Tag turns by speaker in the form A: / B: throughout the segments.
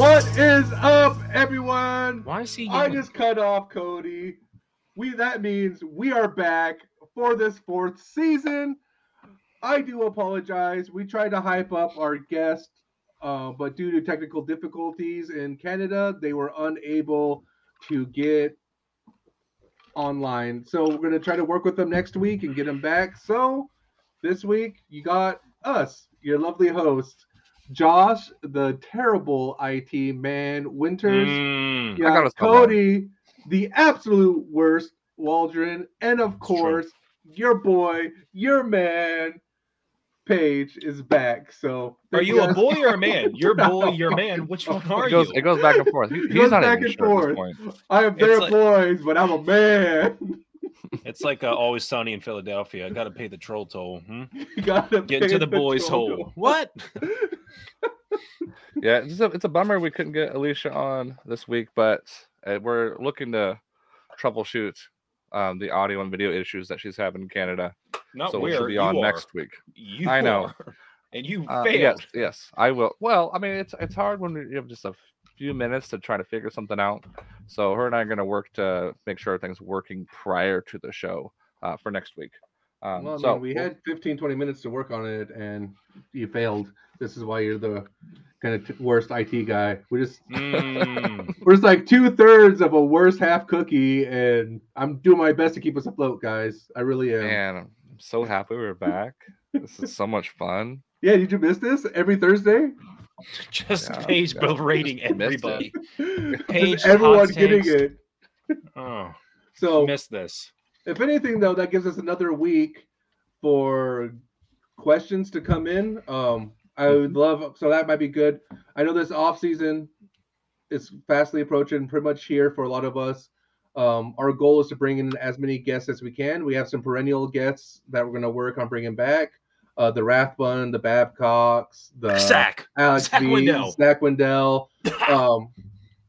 A: What is up, everyone?
B: Why is he?
A: I just cut off Cody. We that means we are back for this fourth season. I do apologize. We tried to hype up our guest, uh, but due to technical difficulties in Canada, they were unable to get online. So we're gonna try to work with them next week and get them back. So this week you got us, your lovely host, Josh, the terrible IT man, Winters.
B: Mm,
A: You
C: I got
A: got. Cody, the absolute worst Waldron, and of
B: It's true.
A: course, your boy, your man, Paige is back. So
B: are
A: thank
B: you a boy or a man? Your boy, your man. Which one are
C: It goes,
B: you?
C: it goes back and forth. He-
A: It
C: he's
A: goes
C: not
A: back
C: even
A: and
C: sure
A: forth. I am their
B: It's like-
A: boys, but I'm a man.
B: It's like uh, always sunny in Philadelphia. I got to pay the troll toll. Hmm?
A: you gotta
B: Get
A: pay
B: into the boys'
A: toll.
B: hole. What?
C: Yeah, it's a, it's a bummer we couldn't get Alicia on this week, but uh, we're looking to troubleshoot um, the audio and video issues that she's having in Canada.
B: Not
C: so
B: where
C: she'll be on
B: are.
C: next week.
B: You
C: I know.
B: are. and you
C: Uh,
B: failed.
C: yes, yes, I will. Well, I mean, it's it's hard when you have just a few minutes to try to figure something out. So her and I are going to work to make sure everything's working prior to the show uh, for next week. Um,
A: Well, I
C: so
A: mean, we had 15, 20 minutes to work on it, and you failed. This is why you're the kind of t- worst IT guy. We just
B: Mm,
A: we're just like two thirds of a worst half cookie, and I'm doing my best to keep us afloat, guys. I really am.
C: man, I'm so happy we're back. this is so much fun.
A: Yeah, did you miss this every Thursday?
B: Just
C: Yeah,
B: Paige
C: yeah.
B: berating everybody.
A: Just
B: Paige
A: everyone getting it.
B: Oh,
A: So,
B: missed this.
A: if anything, though, that gives us another week for questions to come in. Um, I would love so that might be good. I know this off season is fastly approaching, pretty much here for a lot of us. Um, our goal is to bring in as many guests as we can. We have some perennial guests that we're going to work on bringing back. Uh, the Rathbun, the Babcocks, the
B: Sack.
A: Alex
B: Zach
A: V,
B: Wendell.
A: Zach Wendell. Um,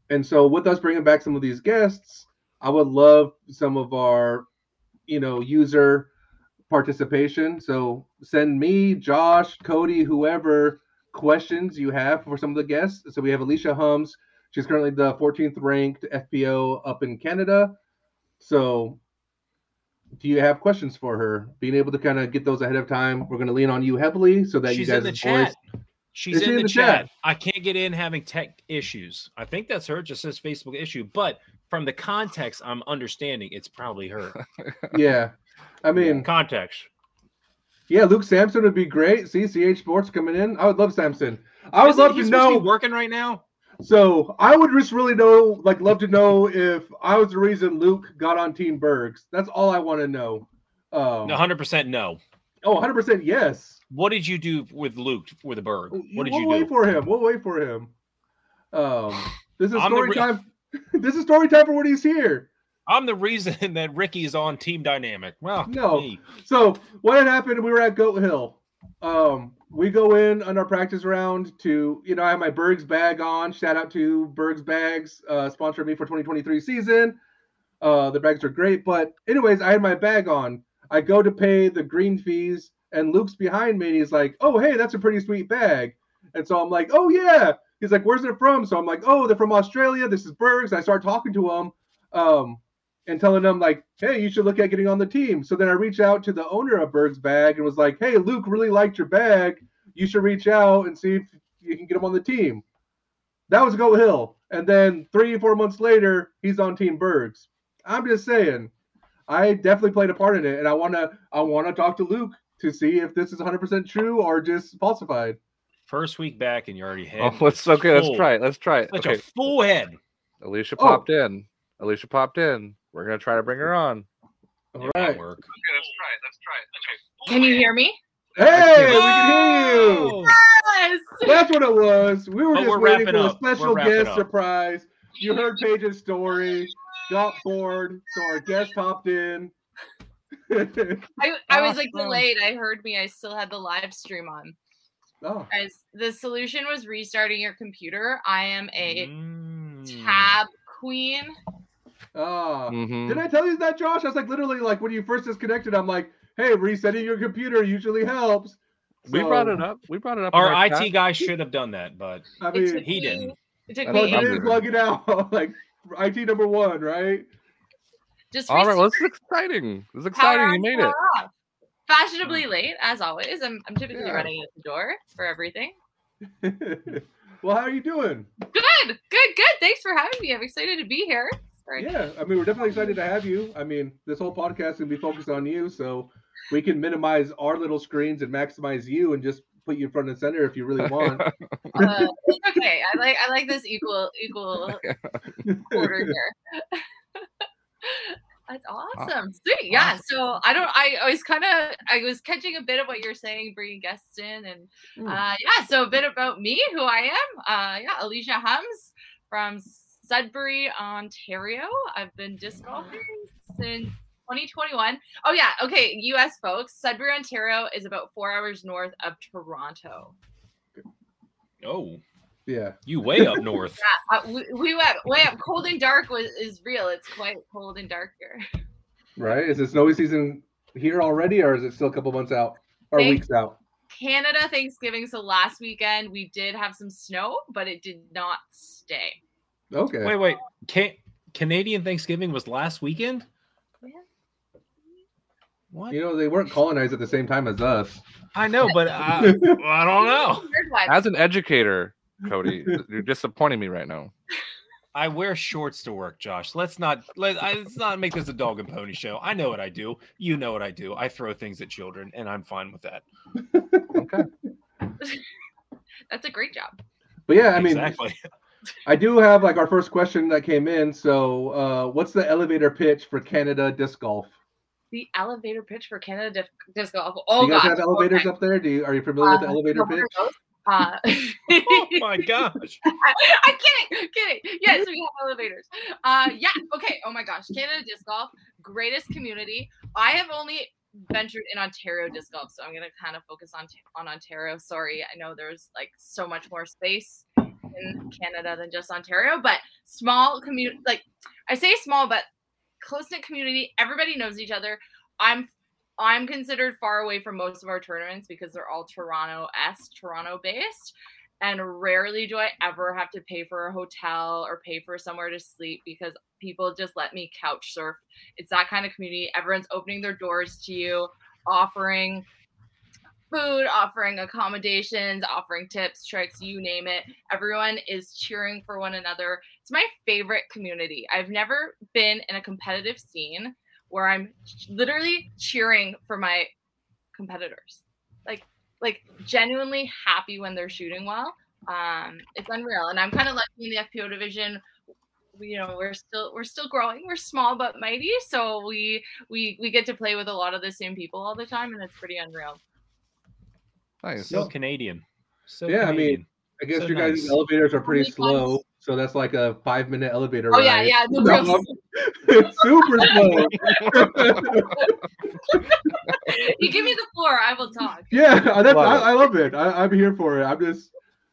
A: and so with us bringing back some of these guests, I would love some of our, you know, user participation. So send me, Josh, Cody, whoever questions you have for some of the guests. So we have Alicia Hums. She's currently the 14th ranked FPO up in Canada. So do you have questions for her? Being able to kind of get those ahead of time. We're going to lean on you heavily so that
B: She's
A: you guys
B: in the
A: voice
B: chat. She's
A: Is she
B: in,
A: in
B: the,
A: the
B: chat.
A: chat?
B: I can't get in having tech issues. I think that's her. Just says Facebook issue, but from the context, I'm understanding it's probably her.
A: yeah. I mean,
B: context.
A: yeah, Luke Sampson would be great. CCH Sports coming in. I would love Sampson. I would
B: Isn't
A: love
B: he
A: to
B: supposed
A: know.
B: be working right now.
A: So I would just really know, like, love to know if I was the reason Luke got on Team Bergs. That's all I want to know. Um,
B: 100 percent no.
A: Oh, 100% yes.
B: What did you do with Luke with the Berg? What did
A: we'll
B: you
A: wait
B: do?
A: for him. We'll wait for him. Um, this is story
B: re-
A: time. this is story time for when he's here.
B: I'm the reason that Ricky is on Team Dynamic. Well,
A: No.
B: me.
A: So what had happened? We were at Goat Hill. Um, we go in on our practice round to, you know, I have my Bergs bag on. Shout out to Bergs Bags, uh, sponsored me for 2023 season. Uh, the bags are great, but anyways, I had my bag on. I go to pay the green fees, and Luke's behind me, and he's like, "Oh, hey, that's a pretty sweet bag." And so I'm like, "Oh yeah." He's like, "Where's it from?" So I'm like, "Oh, they're from Australia. This is Bergs." I start talking to him. Um, and telling them like, "Hey, you should look at getting on the team." So then I reach out to the owner of Berg's Bag and was like, "Hey, Luke really liked your bag. You should reach out and see if you can get him on the team." That was Goat Hill, and then three, four months later, he's on Team Bergs. I'm just saying, I definitely played a part in it, and I wanna, I wanna talk to Luke to see if this is 100% true or just falsified.
B: First week back, and you already had.
C: Oh, let's okay. Let's try it. Let's try it.
B: Such
C: Okay,
B: a full head.
C: Alicia
A: Oh.
C: popped in. Alicia popped in. We're gonna try to bring her on.
A: All
B: It
A: right.
B: work.
C: Okay, let's try it. Let's try it.
D: Can you hear me?
A: Hey, we can hear you.
D: Yes.
A: That's what it was. We were
B: But
A: just
B: we're
A: waiting
B: wrapping
A: for a special guest surprise. You heard Paige's story, got bored, so our guest hopped in.
D: I, I was like delayed. I heard me. I still had the live stream on.
A: oh,
D: Guys, the solution was restarting your computer. I am a
B: Mm.
D: tab queen.
A: Ah.
C: Mhm.
A: Did I tell you that, Josh? I was like, literally, like when you first disconnected, I'm like, hey, resetting your computer usually helps.
C: We brought it up. We brought it up. in
B: Our
C: chat.
B: IT guy should have done that, but
A: I mean,
D: took
B: he didn't.
D: It took me
A: thought
C: eight-
A: you did plug it out like IT number one, right?
D: just
C: All right, well, this is exciting. This is exciting.
D: on,
C: You made it.
D: off. Fashionably late, as always. I'm, I'm typically
A: Yeah.
D: running at the door for everything.
A: well, how are you doing?
D: Good, good, good. Thanks for having me. I'm excited to be here. Sorry.
A: Yeah, I mean, we're definitely excited to have you. I mean, this whole podcast is gonna be focused on you, so we can minimize our little screens and maximize you, and just put you front and center if you really want.
D: Uh, okay. I like I like this equal equal order here. That's awesome. Sweet. Yeah. So I don't. I, I was kind of. I was catching a bit of what you're saying, bringing guests in, and
A: Hmm.
D: uh, yeah. So a bit about me, who I am. Uh, yeah, Alicia Hums from Sudbury, Ontario. I've been disc golfing since 2021. Oh yeah. Okay. U.S. folks. Sudbury, Ontario is about four hours north of Toronto.
B: Oh,
A: yeah,
B: you way up north.
D: Uh, we, we went way up. Cold and dark was is real. It's quite cold and dark here.
A: right. Is it snowy season here already, or is it still a couple months out or
D: Thank-
A: weeks out?
D: Canada Thanksgiving. So last weekend we did have some snow, but it did not stay.
A: Okay.
B: Wait, wait. Can- Canadian Thanksgiving was last weekend.
D: Yeah.
B: What?
A: You know, they weren't colonized at the same time as us.
B: I know, but uh, I don't know.
C: As an educator, Cody, you're disappointing me right now.
B: I wear shorts to work, Josh. Let's not let I, let's not make this a dog and pony show. I know what I do. You know what I do. I throw things at children, and I'm fine with that.
C: Okay.
D: That's a great job.
A: But yeah, I mean,
B: exactly.
A: I do have like our first question that came in. So, uh, what's the elevator pitch for Canada disc golf?
D: The elevator pitch for Canada disc, disc golf.
A: Do
D: Oh
A: you guys
D: gosh.
A: have elevators
D: okay.
A: up there? Do you are you familiar with the
D: Uh,
A: elevator
D: no,
A: pitch?
D: Uh,
B: oh my gosh.
D: I'm kidding, kidding. Yes, we have elevators. Uh, yeah. Okay. Oh my gosh, Canada disc golf, greatest community. I have only ventured in Ontario disc golf, so I'm gonna kind of focus on on Ontario. Sorry, I know there's like so much more space in Canada than just Ontario, but small community. Like I say small, but close knit community. Everybody knows each other. I'm I'm considered far away from most of our tournaments because they're all Toronto s Toronto based. And rarely do I ever have to pay for a hotel or pay for somewhere to sleep because people just let me couch surf. It's that kind of community. Everyone's opening their doors to you, offering food, offering accommodations, offering tips, tricks, you name it. Everyone is cheering for one another. It's my favorite community. I've never been in a competitive scene where I'm literally cheering for my competitors. Like like genuinely happy when they're shooting well. Um it's unreal. And I'm kind of lucky in the FPO division you know we're still we're still growing we're small but mighty so we we we get to play with a lot of the same people all the time and it's pretty unreal
C: Nice.
B: So Canadian. So
A: Yeah, I mean, I guess
B: So
A: your guys'
B: nice.
A: elevators are pretty slow,
D: months?
A: so that's like a five minute elevator ride.
D: oh
A: ride.
D: yeah yeah the
A: No,
D: real-
A: super slow.
D: you give me the floor i will talk
A: yeah, that's,
C: Love
A: I. I love it. I, I'm here for it. I'm just,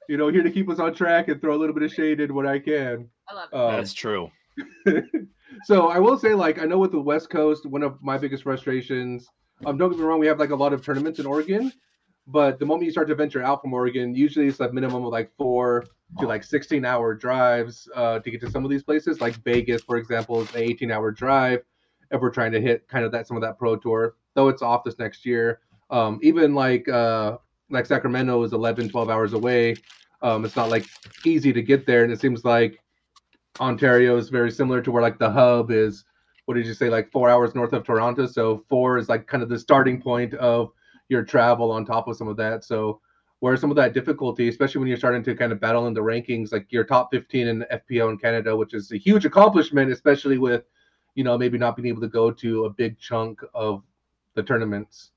A: you know, here to keep us on track and throw a little bit of shade in when I can.
D: i love it
A: Um,
B: That's true.
A: so I will say, like, I know with the West Coast, one of my biggest frustrations. Um, don't get me wrong, we have like a lot of tournaments in Oregon, but the moment you start to venture out from Oregon, usually it's a minimum of like four to like 16 hour drives uh, to get to some of these places. Like Vegas, for example, is an 18 hour drive if we're trying to hit kind of that some of that pro tour. Though it's off this next year. Um, even like uh, like Sacramento is 11, 12 hours away. Um, it's not like easy to get there, and it seems like Ontario is very similar to where like the hub is. What did you say? Like four hours north of Toronto. So four is like kind of the starting point of your travel on top of some of that. So where some of that difficulty, especially when you're starting to kind of battle in the rankings, like your top 15 in FPO in Canada, which is a huge accomplishment, especially with, you know, maybe not being able to go to a big chunk of the tournaments.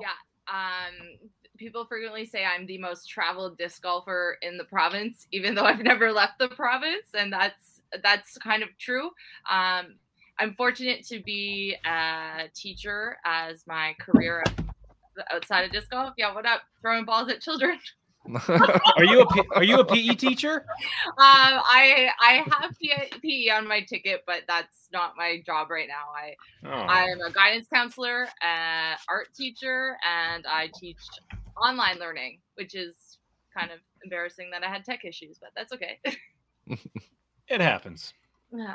D: Yeah. Um, people frequently say I'm the most traveled disc golfer in the province, even though I've never left the province, and that's that's kind of true. Um, I'm fortunate to be a teacher as my career outside of disc golf. Yeah, what up? Throwing balls at children.
B: Are you a are you a PE teacher?
D: Um, I I have PE on my ticket, but that's not my job right now. I
B: Oh.
D: I'm a guidance counselor, uh, art teacher, and I teach online learning, which is kind of embarrassing that I had tech issues, but that's okay.
B: It happens.
D: Yeah.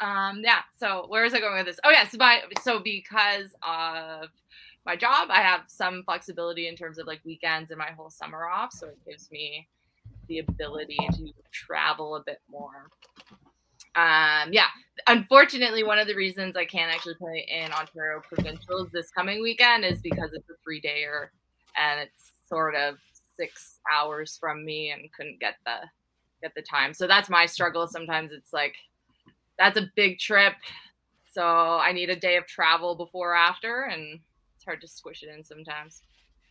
D: Um, yeah. So where is I going with this? Oh yes, my so because of my job, I have some flexibility in terms of like weekends and my whole summer off. So it gives me the ability to travel a bit more. Um, yeah. Unfortunately, one of the reasons I can't actually play in Ontario provincials this coming weekend is because it's a three dayer and it's sort of six hours from me and couldn't get the get the time. So that's my struggle. Sometimes it's like that's a big trip. So I need a day of travel before or after and hard to squish it in sometimes.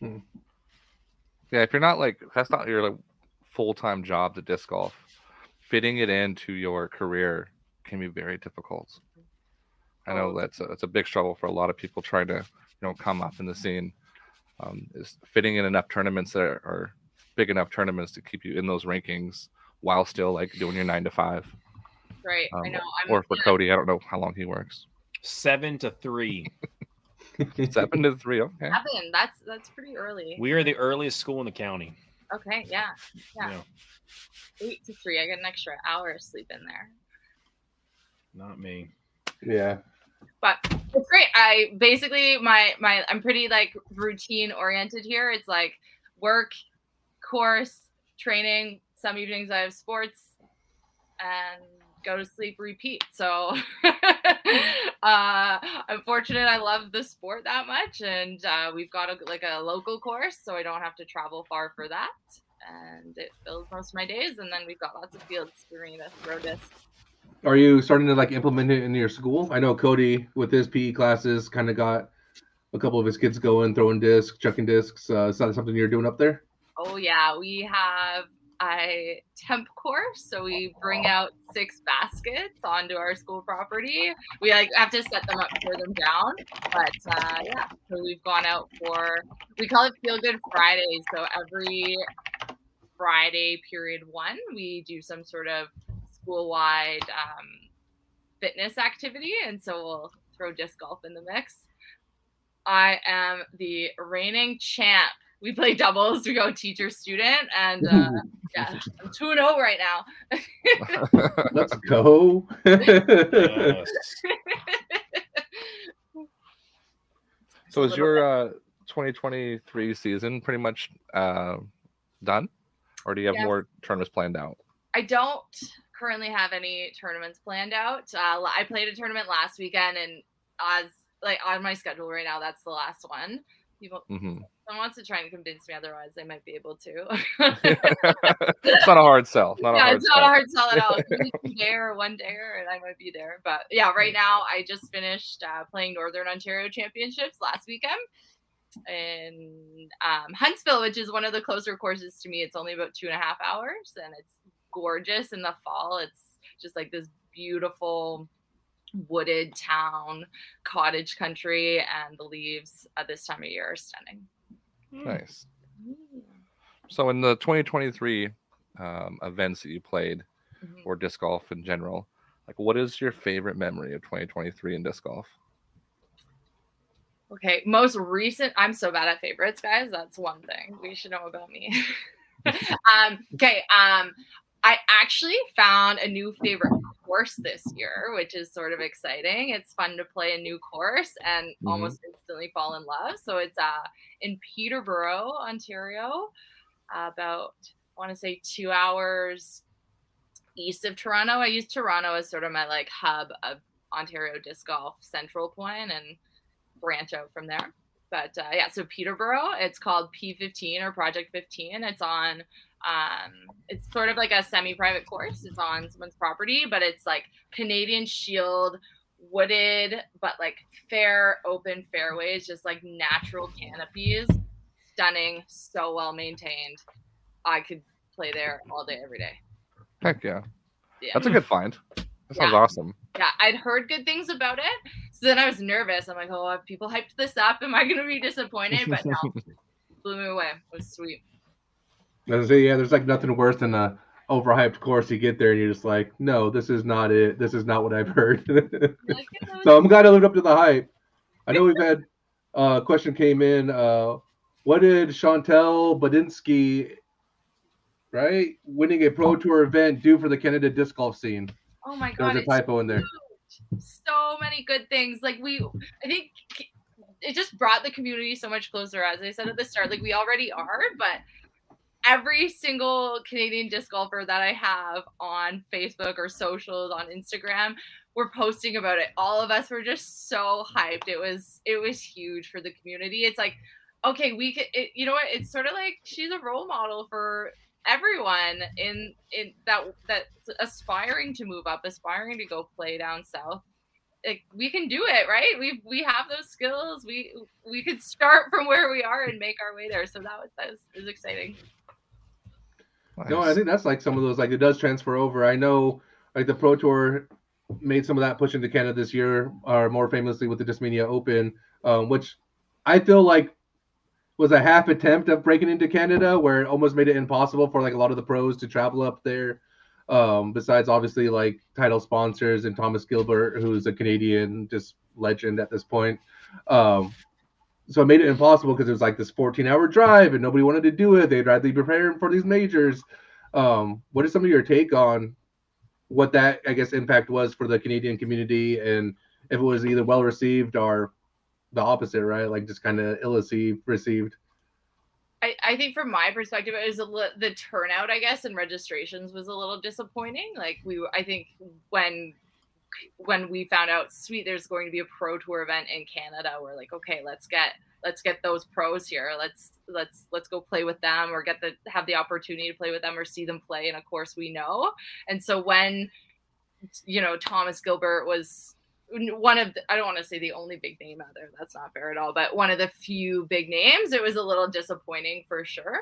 C: Yeah, if you're not like that's not your like, full time job, the disc golf, fitting it into your career can be very difficult. I know
D: Oh.
C: that's a, that's a big struggle for a lot of people trying to you know come up in the scene. Um, is fitting in enough tournaments that are, are big enough tournaments to keep you in those rankings while still like doing your nine to five.
D: Right. I
C: Um,
D: know. I'm
C: Or for Cody, I don't know how long he works.
B: Seven to three.
C: Seven to three. Okay.
D: seven. That's that's pretty early.
B: We are the earliest school in the county.
D: Okay, yeah. Yeah.
B: Yeah,
D: Eight to three. I get an extra hour of sleep in there.
B: not me.
A: Yeah.
D: but it's great i basically my my i'm pretty like routine oriented here it's like work course training some evenings i have sports and go to sleep repeat so uh i'm fortunate i love the sport that much and uh, we've got a, like a local course so i don't have to travel far for that and it fills most of my days and then we've got lots of fields for me to throw discs
A: Are you starting to like implement it in your school? I know Cody with his PE classes kind of got a couple of his kids going, throwing discs, chucking discs. Uh, is that something you're doing up there?
D: Oh yeah, we have a temp course, so we bring out six baskets onto our school property. We like have to set them up, tear them down, but uh, yeah. So we've gone out for we call it Feel Good Fridays. So every Friday, period one, we do some sort of school-wide um, fitness activity, and so we'll throw disc golf in the mix. I am the reigning champ. We play doubles. We go teacher student, and uh, yeah, I'm two and zero right now.
A: Let's go.
B: Yes.
C: So is your uh, 2023 season pretty much uh, done, or do you have
D: Yes.
C: more tournaments planned out?
D: I don't currently have any tournaments planned out. Uh, I played a tournament last weekend, and as like on my schedule right now, that's the last one. People,
C: hmm
D: someone wants to try and convince me otherwise, they might be able to.
C: it's not a hard sell. Not a hard
D: it's not
C: sell.
D: a hard sell at all. Maybe two day or one dayer, and I might be there. But yeah, right now I just finished uh, playing Northern Ontario Championships last weekend in um, Huntsville, which is one of the closer courses to me. It's only about two and a half hours, and it's gorgeous in the fall. It's just like this beautiful wooded town, cottage country, and the leaves at this time of year are stunning.
C: Nice. So in the 2023 um, events that you played,
D: Mhm.
C: or disc golf in general, like what is your favorite memory of 2023 in disc golf?
D: Okay, most recent. I'm so bad at favorites, guys. That's one thing we should know about me. um, okay, um, I actually found a new favorite course this year, which is sort of exciting. It's fun to play a new course and
C: Mhm.
D: almost instantly fall in love. So it's uh in Peterborough, Ontario, about I want to say two hours east of Toronto. I use Toronto as sort of my like hub of Ontario disc golf central point and branch out from there. But uh, yeah, so Peterborough, it's called P15 or Project 15. It's on, um, it's sort of like a semi-private course. It's on someone's property, but it's like Canadian Shield, wooded, but like fair, open fairways, just like natural canopies, stunning, so well maintained. I could play there all day, every day.
C: Heck yeah,
D: Yeah.
C: that's a good find. That sounds
D: Yeah.
C: awesome.
D: yeah, I'd heard good things about it. So then I was nervous. I'm like, oh, have people hyped this up? Am I going to be disappointed? But no, blew me away. It was sweet.
A: I say, yeah, there's like nothing worse than a overhyped course. You get there and you're just like, no, this is not it. This is not what I've heard.
D: Like, yeah, it
A: so I'm glad I lived up to the hype. I know we've had uh, a question came in. Uh, what did Chantel Badinsky right? Winning a pro tour event due for the Canada disc golf scene.
D: Oh my god,
A: was a typo in there.
D: So many good things. Like we, I think it just brought the community so much closer. As I said at the start, like we already are, but every single Canadian disc golfer that I have on Facebook or socials on Instagram were posting about it. All of us were just so hyped. It was it was huge for the community. It's like, okay, we could it, you know what? It's sort of like she's a role model for everyone in in that that's aspiring to move up, aspiring to go play down south. Like we can do it, right? We we have those skills. We we could start from where we are and make our way there. So that was that was, was exciting.
A: No, I think that's like some of those like it does transfer over. I know like the Pro Tour made some of that push into Canada this year, or more famously with the Discmania Open, um, which I feel like was a half attempt of breaking into Canada, where it almost made it impossible for like a lot of the pros to travel up there. Um, besides obviously like title sponsors and Thomas Gilbert, who's a Canadian just legend at this point. Um, so it made it impossible because it was like this 14 hour drive and nobody wanted to do it. They'd rather be preparing for these majors. Um, what is some of your take on what that I guess impact was for the Canadian community and if it was either well received or the opposite, right? Like just kind of ill received.
D: I, I think from my perspective, it was li- the turnout, I guess, and registrations was a little disappointing. Like we, I think when when we found out, sweet, there's going to be a pro tour event in Canada, we're like, okay, let's get let's get those pros here. Let's let's let's go play with them or get the have the opportunity to play with them or see them play. And of course, we know. And so when you know Thomas Gilbert was one of the, I don't want to say the only big name out there. That's not fair at all. But one of the few big names. It was a little disappointing for sure.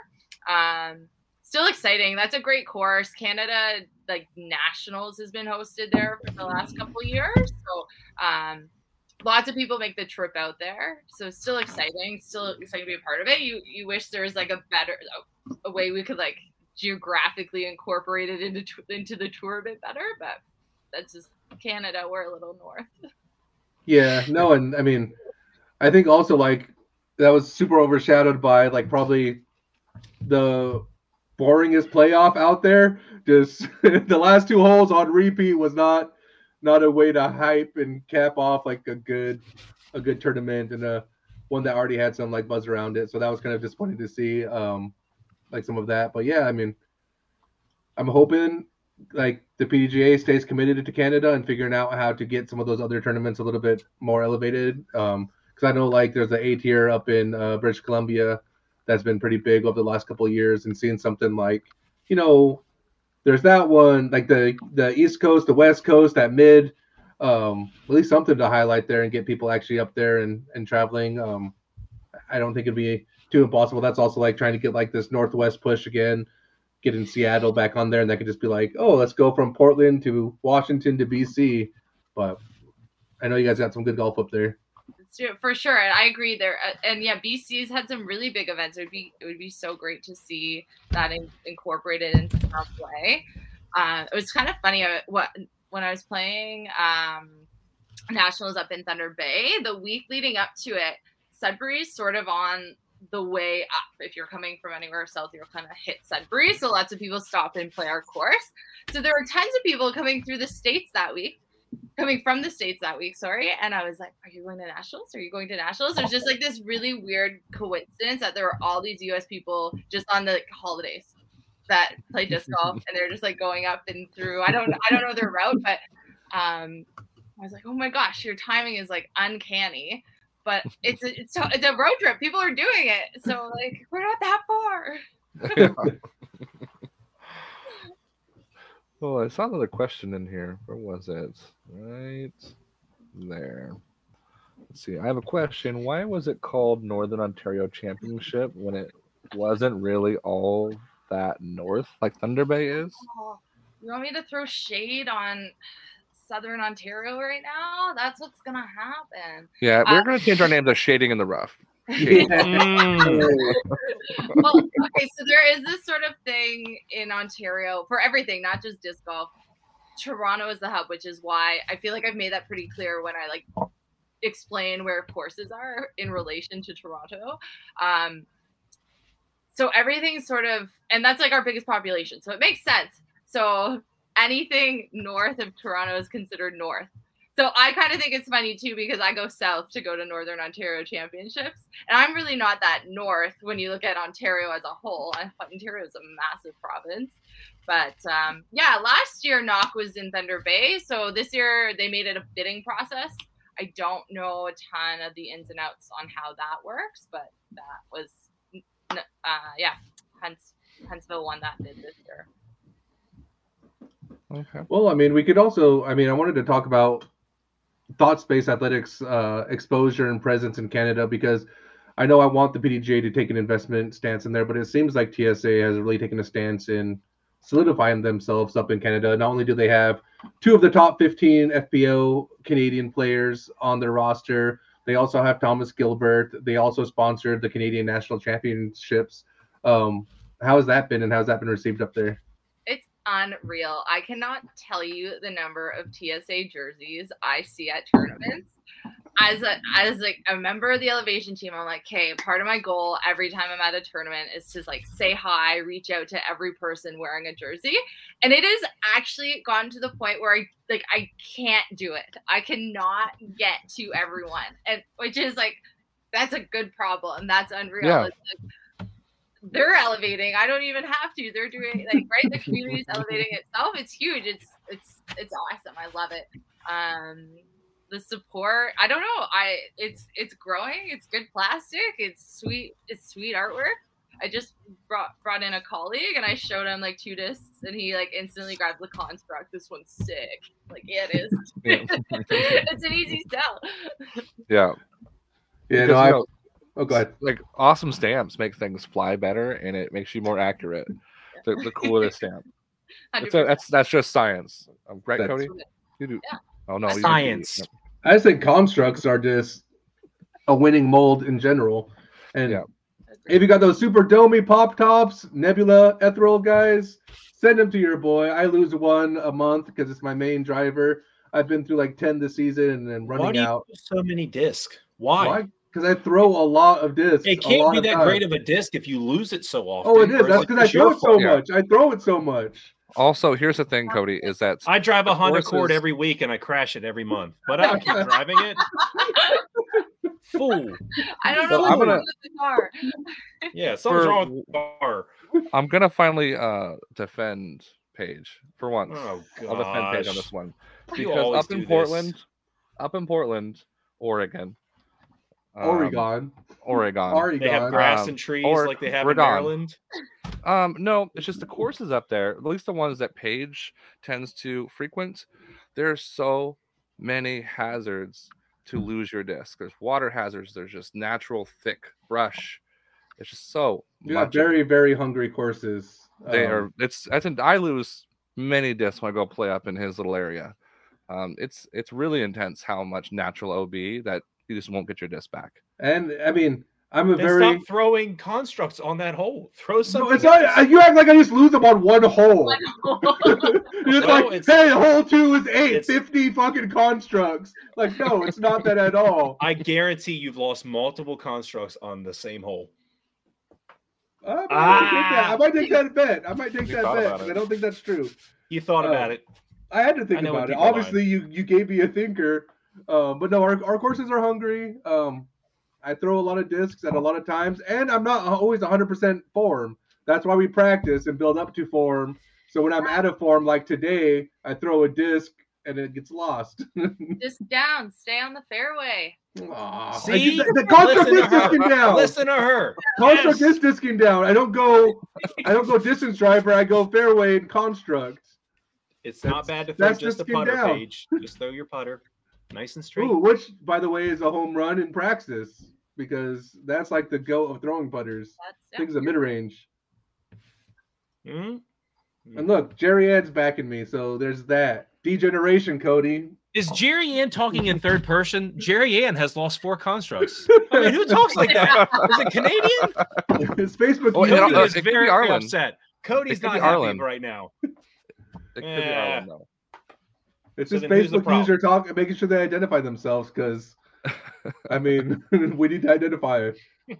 D: Um, still exciting. That's a great course. Canada like nationals has been hosted there for the last couple years. So um, lots of people make the trip out there. So it's still exciting. Still exciting to be a part of it. You you wish there was like a better a, a way we could like geographically incorporate it into into the tour a bit better, but that's just Canada. We're a little north.
A: Yeah, no, and I mean, I think also like that was super overshadowed by like probably the boringest playoff out there. Just the last two holes on repeat was not not a way to hype and cap off like a good a good tournament and a one that already had some like buzz around it. So that was kind of disappointing to see um like some of that. But yeah, I mean I'm hoping like the PDGA stays committed to Canada and figuring out how to get some of those other tournaments a little bit more elevated. Um, because I know like there's an A tier up in uh, British Columbia that's been pretty big over the last couple years, and seeing something like, you know, there's that one like the the East Coast, the West Coast, that mid, um, at least something to highlight there and get people actually up there and and traveling. Um, I don't think it'd be too impossible. That's also like trying to get like this Northwest push again getting Seattle back on there, and that could just be like, oh, let's go from Portland to Washington to BC. But I know you guys got some good golf up there.
D: For sure. And I agree there. Uh, And yeah, BC's had some really big events. It would be it would be so great to see that in, incorporated in some way. Uh, it was kind of funny. uh, What when I was playing um, nationals up in Thunder Bay, the week leading up to it, Sudbury's sort of on the way up. If you're coming from anywhere south, you'll kind of hit Sudbury. So lots of people stop and play our course. So there were tons of people coming through the states that week coming from the states that week sorry and i was like are you going to nationals? Are you going to nationals? There's just like this really weird coincidence that there were all these us people just on the holidays that play disc golf and they're just like going up and through. I don't i don't know their route but um i was like oh my gosh your timing is like uncanny. But it's a, it's a, it's a road trip. People are doing it. So like we're not that far
C: Oh, I saw another question in here. Where was it? Right there. Let's see. I have a question. Why was it called Northern Ontario Championship when it wasn't really all that north like Thunder Bay is?
D: Oh, you want me to throw shade on southern ontario right now that's what's gonna happen
C: Yeah, we're
D: Uh,
C: gonna change our name to Shading in the Rough. Shade.
B: Mm.
D: well, okay, so there is this sort of thing in Ontario for everything, not just disc golf. Toronto is the hub, which is why I feel like I've made that pretty clear when I like explain where courses are in relation to Toronto. Um, so everything's sort of, and that's like our biggest population. So it makes sense. So anything north of Toronto is considered north. So I kind of think it's funny too because I go south to go to Northern Ontario Championships, and I'm really not that north when you look at Ontario as a whole. Ontario is a massive province, but um, yeah, last year Knock was in Thunder Bay, so this year they made it a bidding process. I don't know a ton of the ins and outs on how that works, but that was, uh, yeah, Hunts, Huntsville won that bid this year.
C: Okay.
A: Well, I mean, we could also. I mean, I wanted to talk about thought space athletics uh, exposure and presence in Canada because I know I want the PDGA to take an investment stance in there, but it seems like TSA has really taken a stance in solidifying themselves up in Canada. Not only do they have two of the top 15 FPO Canadian players on their roster, they also have Thomas Gilbert. They also sponsored the Canadian National Championships. Um, how has that been, and how's that been received up there?
D: Unreal. I cannot tell you the number of TSA jerseys I see at tournaments. As a as like a member of the elevation team, I'm like, okay, part of my goal every time I'm at a tournament is to like say hi, reach out to every person wearing a jersey. And it has actually gotten to the point where I like I can't do it. I cannot get to everyone. And which is like that's a good problem. That's unreal.
C: Yeah.
D: It's like, they're elevating. I don't even have to. They're doing like right. The community is elevating itself. It's huge. It's it's it's awesome. I love it. Um, the support. I don't know. I it's it's growing. It's good plastic. It's sweet. It's sweet artwork. I just brought brought in a colleague and I showed him like two discs and he like instantly grabbed the construct. This one's sick. Like yeah, it is.
C: Yeah.
D: it's an easy sell.
C: Yeah.
A: Yeah,
C: Because,
A: no,
C: you
A: I.
C: know,
A: Oh, go ahead.
C: like awesome stamps make things fly better and it makes you more accurate. The, the cooler the stamp. That's, a, that's that's just science. Um, right,
A: That's-
C: Cody? You do.
D: Yeah.
C: Oh no, you do-
B: Science.
A: I just think constructs are just a winning mold in general. And
C: Yeah.
A: if you got those super domey pop tops, Nebula ethereal guys, send them to your boy. I lose one a month because it's my main driver. I've been through like 10 this season and then
B: Why
A: running
B: do you
A: out.
B: so many discs? Why?
A: Why? Because I throw a lot of discs.
B: It can't
A: lot
B: be
A: of
B: that
A: time.
B: great of a disc if you lose it so often.
A: Oh, it is.
B: or
A: That's
B: like,
A: because I throw it so
B: fault.
C: Yeah.
A: much. I throw it so much.
C: Also, here's the thing, Cody, is that
B: I drive a Honda
C: Horses-
B: Accord every week and I crash it every month, but I keep driving it. Fool.
D: I don't know
C: So
D: what's
C: I'm gonna-
D: wrong with the car.
B: Yeah, something's
C: For-
B: wrong with the car.
C: I'm gonna finally uh defend Paige for once.
B: Oh
C: I'll defend Paige on this one because up in
B: do this.
C: Portland, up in Portland, Oregon, um,
A: Oregon.
C: Oregon.
A: Oregon.
B: They have grass
C: Um,
B: and trees
C: or
B: like they have
C: Oregon.
B: in Maryland.
C: Um, no, it's just the courses up there, at least the ones that Paige tends to frequent. There's so many hazards to lose your disc. There's water hazards. There's just natural thick brush. It's just so
A: You got
C: much. of
A: very, very hungry courses.
C: They
A: Um,
C: are. It's. I think I lose many discs when I go play up in his little area. Um, it's it's really intense how much natural OB that you just won't get your disc back.
A: And I mean, I'm a
B: Then
A: very.
B: stop throwing constructs on that hole. Throw
A: No, it's not. You act like I just lose them on one hole. You're
B: No,
A: like,
B: it's-
A: hey, hole two is eight,
B: it's-
A: 50 fucking constructs. Like, no, it's not that at all.
B: I guarantee you've lost multiple constructs on the same hole.
A: I might, take, that.
B: Ah.
A: I might take that bet. I might take
C: You
A: that bet.
C: about
A: 'cause
C: it.
A: I don't think that's true.
B: You thought
A: Oh.
B: about it.
A: I had to think
B: I know when
A: about it.
B: people lie.
A: Obviously, you you gave me a thinker, um, but no, our, our courses are hungry. Um, I throw a lot of discs at a lot of times, and I'm not always 100% form. That's why we practice and build up to form. So when I'm out of form, like today, I throw a disc and it gets lost.
D: Just down, stay on the fairway.
A: Aw, I
B: See?
A: did- the, the construct
B: Listen
A: is
B: to her.
A: disking down.
B: Listen to her.
A: Construct
B: Yes.
A: is disking down. I don't go. I don't go distance driver. I go fairway and construct.
B: It's
A: That's-
B: not bad to throw just a
A: just
B: putter
A: down.
B: page. Just throw your putter, nice and straight.
A: Ooh, which, by the way, is a home run in practice because that's like the goat of throwing putters.
D: That's.
A: Things a mid range.
B: Hmm?
A: And look, Jerry Ann's backing me, so there's that. Degeneration, Cody.
B: Is Jerry Ann talking in third person? Jerry Ann has lost four constructs. I mean, who talks like that? Is it Canadian?
A: His Facebook
C: Oh,
A: user-
C: it-
B: Cody
C: uh,
B: is
C: it could
B: very upset. Cody's
C: It
B: not
C: be
B: happy
C: Ireland.
B: right now.
C: It could be
B: Yeah.
C: Ireland, though.
A: It's
B: So
A: his
B: then the
A: Facebook user
B: problem?
A: talk, making sure they identify themselves because I mean, we need to identify it.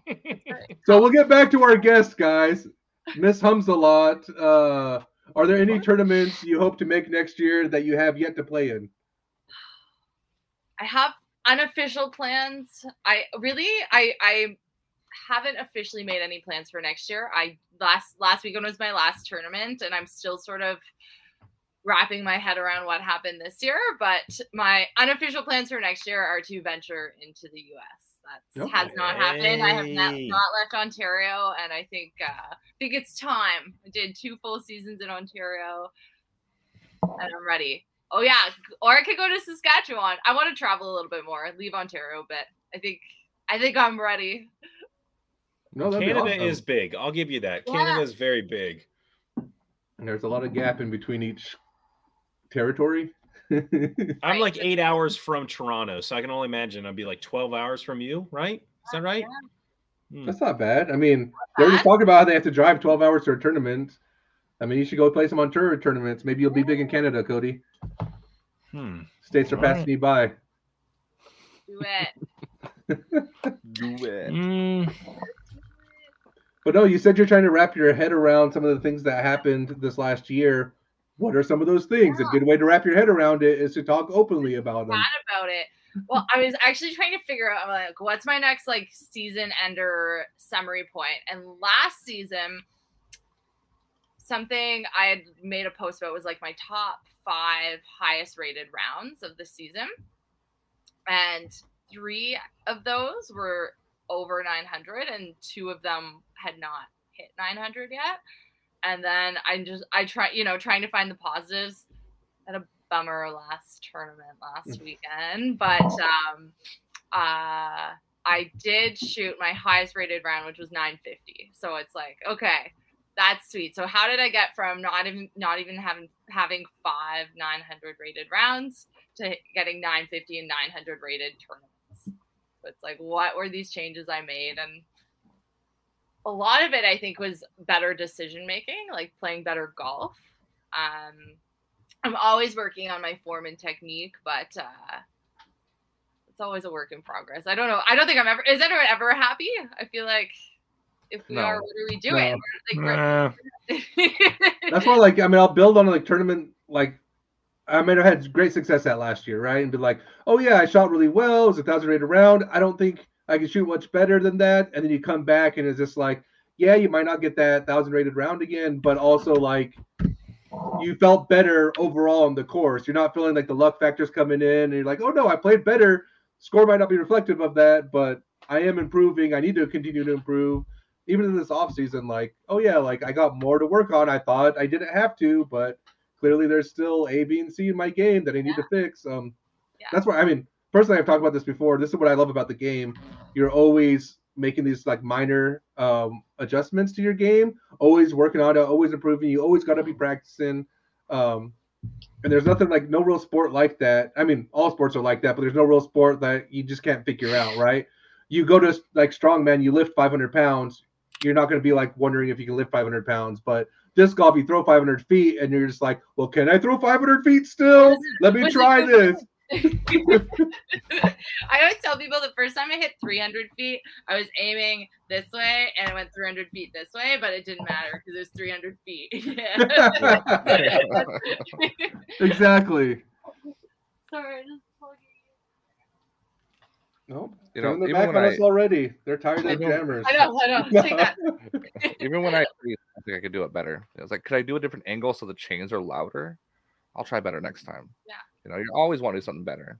A: So we'll get back to our guests, guys. Miss Hums a lot. Uh, are there any tournaments you hope to make next year that you have yet to play in?
D: I have unofficial plans. I really, I, I haven't officially made any plans for next year. I last last weekend was my last tournament, and I'm still sort of wrapping my head around what happened this year. But my unofficial plans for next year are to venture into the U.S. That has not happened. I have not, not left Ontario, and I think uh, I think it's time. I did two full seasons in Ontario, and I'm ready. Oh yeah, or I could go to Saskatchewan. I want to travel a little bit more, leave Ontario, but I think I think I'm ready.
A: No,
B: Canada
A: awesome.
B: is big. I'll give you that.
D: Yeah.
B: Canada is very big.
A: And there's a lot of gap in between each territory.
B: I'm like eight hours from Toronto, so I can only imagine I'd be like 12 hours from you, right? Is that right? Hmm.
A: That's not bad. I mean, they were just talking about how they have to drive 12 hours to a tournament. I mean, you should go play some Ontario tournaments. Maybe you'll be big in Canada, Cody.
B: Hmm.
A: States are
B: All
A: passing
B: right.
A: you by.
D: Do it.
C: Do it.
B: Mm,
A: But no, you said you're trying to wrap your head around some of the things that happened this last year. What are some of those things? A good way to wrap your head around it is to talk openly about them.
D: about it. Well, I was actually trying to figure out like what's my next like season ender summary point. And last season, something I had made a post about was like my top five highest rated rounds of the season. And three of those were over 900 and two of them had not hit 900 yet. And then I just I try, you know, trying to find the positives. Had a bummer last tournament last weekend, but um, uh, I did shoot my highest rated round, which was 950. So it's like, okay, that's sweet. So how did I get from not even not even having having five 900 rated rounds to getting 950 and 900 rated tournaments? So it's like, what were these changes I made? And a lot of it, I think, was better decision making, like playing better golf. Um, I'm always working on my form and technique, but uh, it's always a work in progress. I don't know. I don't think I'm ever. Is anyone ever happy? I feel like if we
C: No.
D: are, what are we doing?
A: No.
D: We're,
B: nah.
A: That's why, like, I mean, I'll build on like tournament, like, I mean, I had great success at last year, right? And be like, oh yeah, I shot really well. It was a thousand rated round. I don't think I can shoot much better than that. And then you come back and it's just like, yeah, you might not get that thousand rated round again, but also like you felt better overall on the course. You're not feeling like the luck factors coming in, and you're like, oh no, I played better. Score might not be reflective of that, but I am improving. I need to continue to improve. Even in this off season, like, oh yeah, like I got more to work on. I thought I didn't have to, but clearly there's still A, B, and C in my game that I need to fix. Um,
D: Yeah.
A: that's why I mean, personally, I've talked about this before. This is what I love about the game. You're always making these like minor um, adjustments to your game, always working on it, always improving. You always got to be practicing. Um, and there's nothing like no real sport like that. I mean, all sports are like that, but there's no real sport that you just can't figure out, right? You go to like strongman, you lift 500 pounds. You're not going to be like wondering if you can lift 500 pounds, but disc golf, you throw 500 feet, and you're just like, well, can I throw 500 feet still? Let me try this.
D: I always tell people the first time I hit 300 feet, I was aiming this way and I went 300 feet this way, but it didn't matter because it was 300 feet.
A: exactly.
D: Sorry, just plugging
A: Nope.
C: You know,
A: their
C: even
A: back
C: when
A: on
C: I-
A: us already. They're tired of
C: Even-
A: jammers.
D: I know, I know. Take that.
C: Even when I, I think I could do it better. I was like, could I do a different angle so the chains are louder? I'll try better next time.
D: Yeah.
C: You know, you always want to do something better.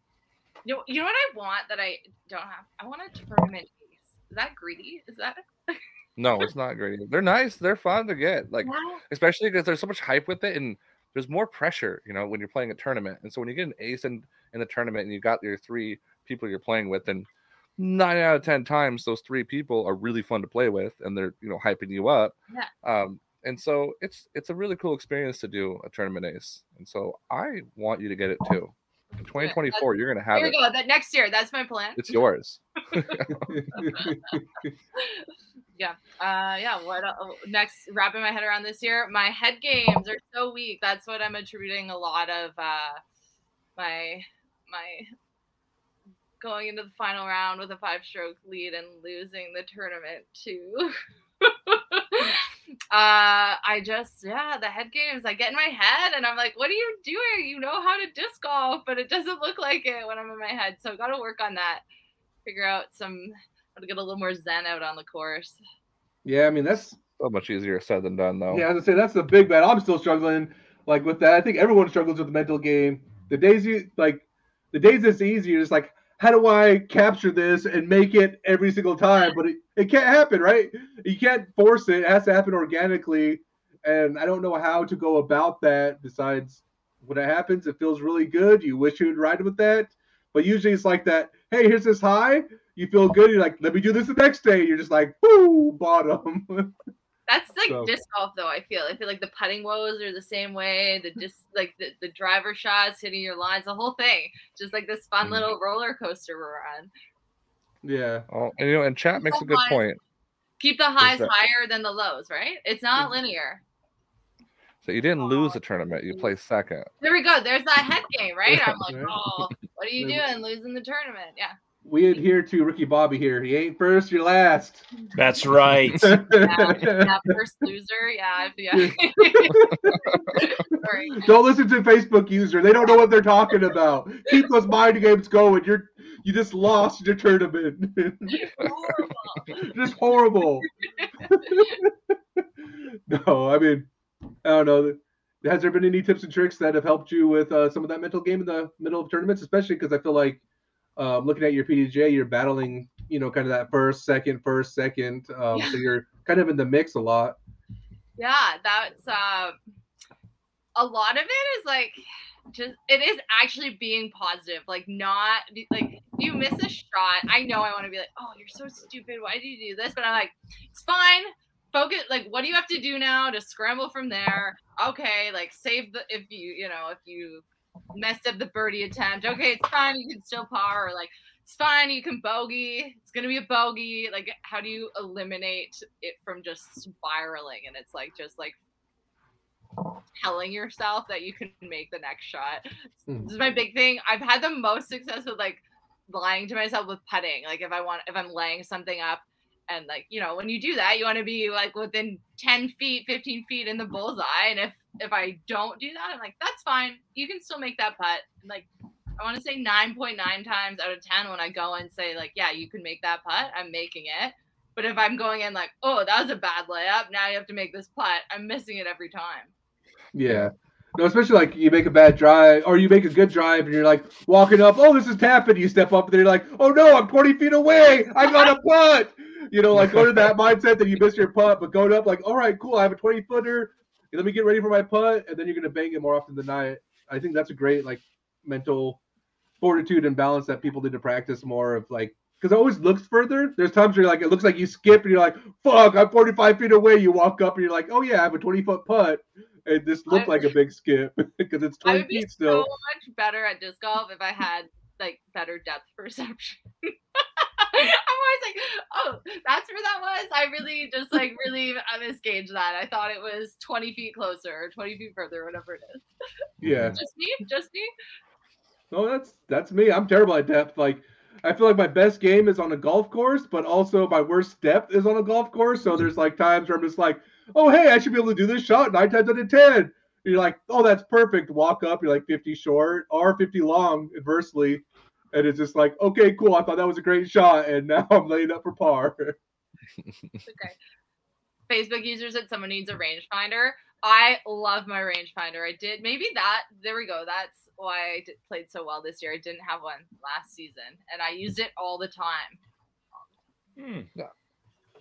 D: You know, you know what I want that I don't have? I want a tournament piece. Is that greedy? Is that?
C: No, it's not greedy. They're nice. They're fun to get. Like,
D: Yeah.
C: especially because there's so much hype with it and there's more pressure, you know, when you're playing a tournament. And so when you get an ace in, in the tournament and you got your three people you're playing with, and nine out of ten times those three people are really fun to play with and they're, you know, hyping you up.
D: Yeah.
C: Um, and so it's it's a really cool experience to do a tournament ace. And so I want you to get it too. In 2024, you're gonna have
D: Here
C: it.
D: we go. That next year. That's my plan.
C: It's yours.
D: yeah uh yeah what el- next wrapping my head around this year my head games are so weak that's what i'm attributing a lot of uh my my going into the final round with a five stroke lead and losing the tournament to uh I just yeah, the head games I get in my head and I'm like, what are you doing? You know how to disc golf, but it doesn't look like it when I'm in my head. So I've gotta work on that. Figure out some how to get a little more zen out on the course.
A: Yeah, I mean that's
C: So much easier said than done, though.
A: yeah. As I say, that's the big battle. I'm still struggling like with that. I think everyone struggles with the mental game. The days you like, the days it's easy. You're just like, how do I capture this and make it every single time? But it, it can't happen, right? You can't force it. It has to happen organically. And I don't know how to go about that besides when it happens, it feels really good. You wish you would ride with that. But usually it's like that, hey, here's this high. You feel good. You're like, let me do this the next day. You're just like, boo, bottom.
D: That's like
A: So-
D: disc golf, though. I feel. I feel like the putting woes are the same way. The just like the, the driver shots, hitting your lines, the whole thing. Just like this fun
C: Mhm.
D: little roller coaster we're on.
A: yeah.
C: Oh, and you know, and chat makes a good point.
D: Keep the highs
C: that-
D: higher than the lows, right? It's not linear.
C: So you didn't lose the tournament; you placed second.
D: There we go. There's that head game, right? I'm like, oh, what are you doing, losing the tournament? Yeah.
A: We adhere to Ricky Bobby here. He ain't first, you're last.
B: That's right.
D: Yeah, that first loser. Yeah. Yeah. Sorry.
A: Don't listen to Facebook user. They don't know what they're talking about. Keep those mind games going. You're you just lost your tournament.
D: Horrible.
A: just horrible. no, I mean, I don't know. Has there been any tips and tricks that have helped you with uh, some of that mental game in the middle of tournaments, especially because I feel like um, looking at your PDJ, you're battling, you know, kind of that first, second, first, second. Um, So you're kind of in the mix a lot.
D: Yeah, that's uh, a lot of it is like just it is actually being positive, like not like you miss a shot. I know I want to be like, oh, you're so stupid. Why did you do this? But I'm like, it's fine. Focus. Like, what do you have to do now to scramble from there? Okay, like save the if you you know if you messed up the birdie attempt. Okay, it's fine. You can still par. Or like it's fine. You can bogey. It's gonna be a bogey. Like, how do you eliminate it from just spiraling? And it's like just like telling yourself that you can make the next shot.
A: Hmm.
D: This is my big thing. I've had the most success with like lying to myself with putting. Like if I want, if I'm laying something up. And like you know, when you do that, you want to be like within ten feet, fifteen feet in the bullseye. And if if I don't do that, I'm like, that's fine. You can still make that putt. And like I want to say 9.9 times out of 10 when I go and say, like, yeah, you can make that putt, I'm making it. But if I'm going in like, oh, that was a bad layup, now you have to make this putt, I'm missing it every time.
A: Yeah. No, especially like you make a bad drive or you make a good drive and you're like walking up, oh, this is tapping. You step up and you're like, oh no, I'm 20 feet away. I got a putt. You know, like go to that mindset that you miss your putt, but going up like, all right, cool, I have a 20 footer. Let me get ready for my putt, and then you're gonna bang it more often than not. I think that's a great like mental fortitude and balance that people need to practice more of like because it always looks further. There's times where you're like it looks like you skip and you're like, fuck, I'm 45 feet away. You walk up and you're like, oh yeah, I have a 20 foot putt. And this looked
D: I-
A: like a big skip because it's 20 feet still.
D: I
A: 20
D: would be so much better at disc golf if I had like better depth perception. I'm always like, oh, that's where that was. I really just like really I misgauged that. I thought it was 20 feet closer or 20 feet further, whatever it is.
A: Yeah.
D: Just me, just me.
A: Oh, that's that's me. I'm terrible at depth. Like I feel like my best game is on a golf course, but also my worst depth is on a golf course. So there's like times where I'm just like, oh hey, I should be able to do this shot nine times out of ten. You're like, oh, that's perfect. Walk up, you're like 50 short or 50 long, adversely. And it's just like, okay, cool. I thought that was a great shot, and now I'm laying up for par.
D: Okay. Facebook user said someone needs a rangefinder. I love my rangefinder. I did maybe that. There we go. That's why I did, played so well this year. I didn't have one last season, and I used it all the time.
B: Hmm.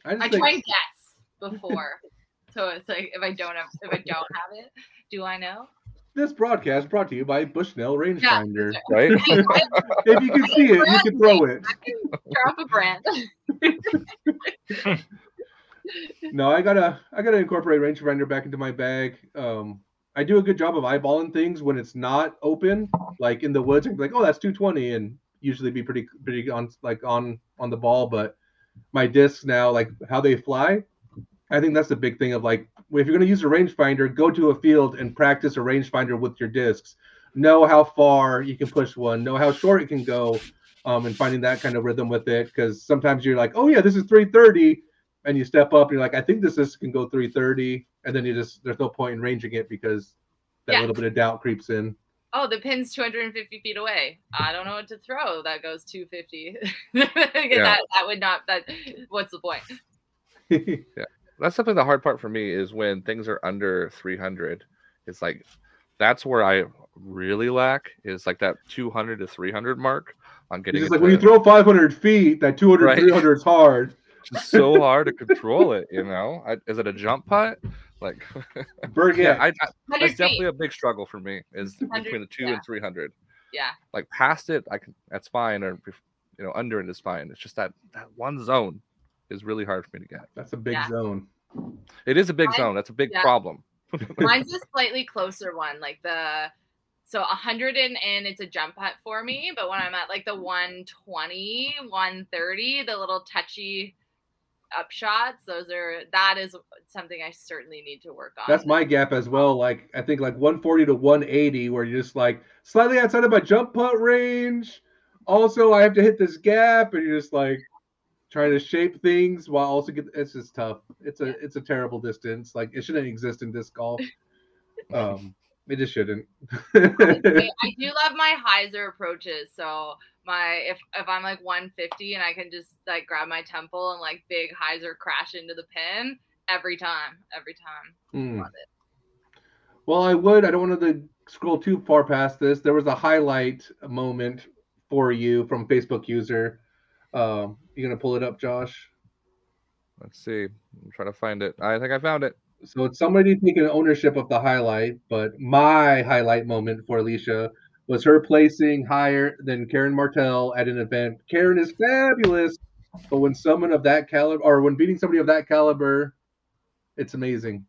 A: I just
D: I
A: think-
D: try guess before, so it's like if I don't have if I don't have it, do I know?
A: this broadcast brought to you by Bushnell Rangefinder.
C: Right?
A: if you can see it, you can throw it.
D: I can drop a brand.
A: No, I gotta I gotta incorporate rangefinder back into my bag. Um, I do a good job of eyeballing things when it's not open, like in the woods. I'm like, oh, that's 220, and usually be pretty pretty on like on on the ball. But my discs now, like how they fly, I think that's the big thing of like if you're gonna use a rangefinder, go to a field and practice a rangefinder with your discs. Know how far you can push one. Know how short it can go. um, and finding that kind of rhythm with it. Because sometimes you're like, oh yeah, this is 330, and you step up and you're like, I think this is can go 330, and then you just there's no point in ranging it because that
D: Yeah.
A: little bit of doubt creeps in.
D: Oh, the pin's 250 feet away. I don't know what to throw. That goes 250. that, that would not. That. What's the point?
C: That's definitely the hard part for me is when things are under 300. It's like that's where I really lack is like that 200 to 300 mark on
A: It's
C: getting
A: just
C: it
A: like when you throw 500 feet, that 200,
C: Right.
A: 300 is hard.
C: just so hard to control it. You know, I, is it a jump putt? Like,
A: Berg,
C: yeah,
A: yeah,
C: I, I, that's
D: feet.
C: definitely a big struggle for me. Is between the two
D: yeah.
C: and 300.
D: Yeah.
C: Like past it, I can. That's fine, or you know, under it is fine. It's just that that one zone is really hard for me to get.
A: that's a big
D: Yeah.
A: zone.
C: It is a big
D: Mine-
C: zone. That's a big
D: yeah.
C: problem.
D: Mine's a slightly closer one, like the so 100 and in it's a jump putt for me, but when I'm at like the 120, 130, the little touchy upshots, those are that is something I certainly need to work on.
A: That's my gap as well. Like I think like 140 to 180, where you're just like slightly outside of my jump putt range. Also, I have to hit this gap, and you're just like trying to shape things while also get. It's just tough. It's a it's a terrible distance. Like it shouldn't exist in disc golf. Um, it just shouldn't.
D: I I do love my hyzer approaches. So my if if I'm like 150 and I can just like grab my temple and like big hyzer crash into the pin every time, every time.
A: Hmm.
D: Love it.
A: Well, I would. I don't want to scroll too far past this. There was a highlight moment for you from Facebook user. Um, you gonna pull it up, Josh?
C: Let's see. I'm trying to find it. I think I found it.
A: So it's somebody taking ownership of the highlight, but my highlight moment for Alicia was her placing higher than Karen Martell at an event. Karen is fabulous, but when someone of that caliber, or when beating somebody of that caliber, it's amazing.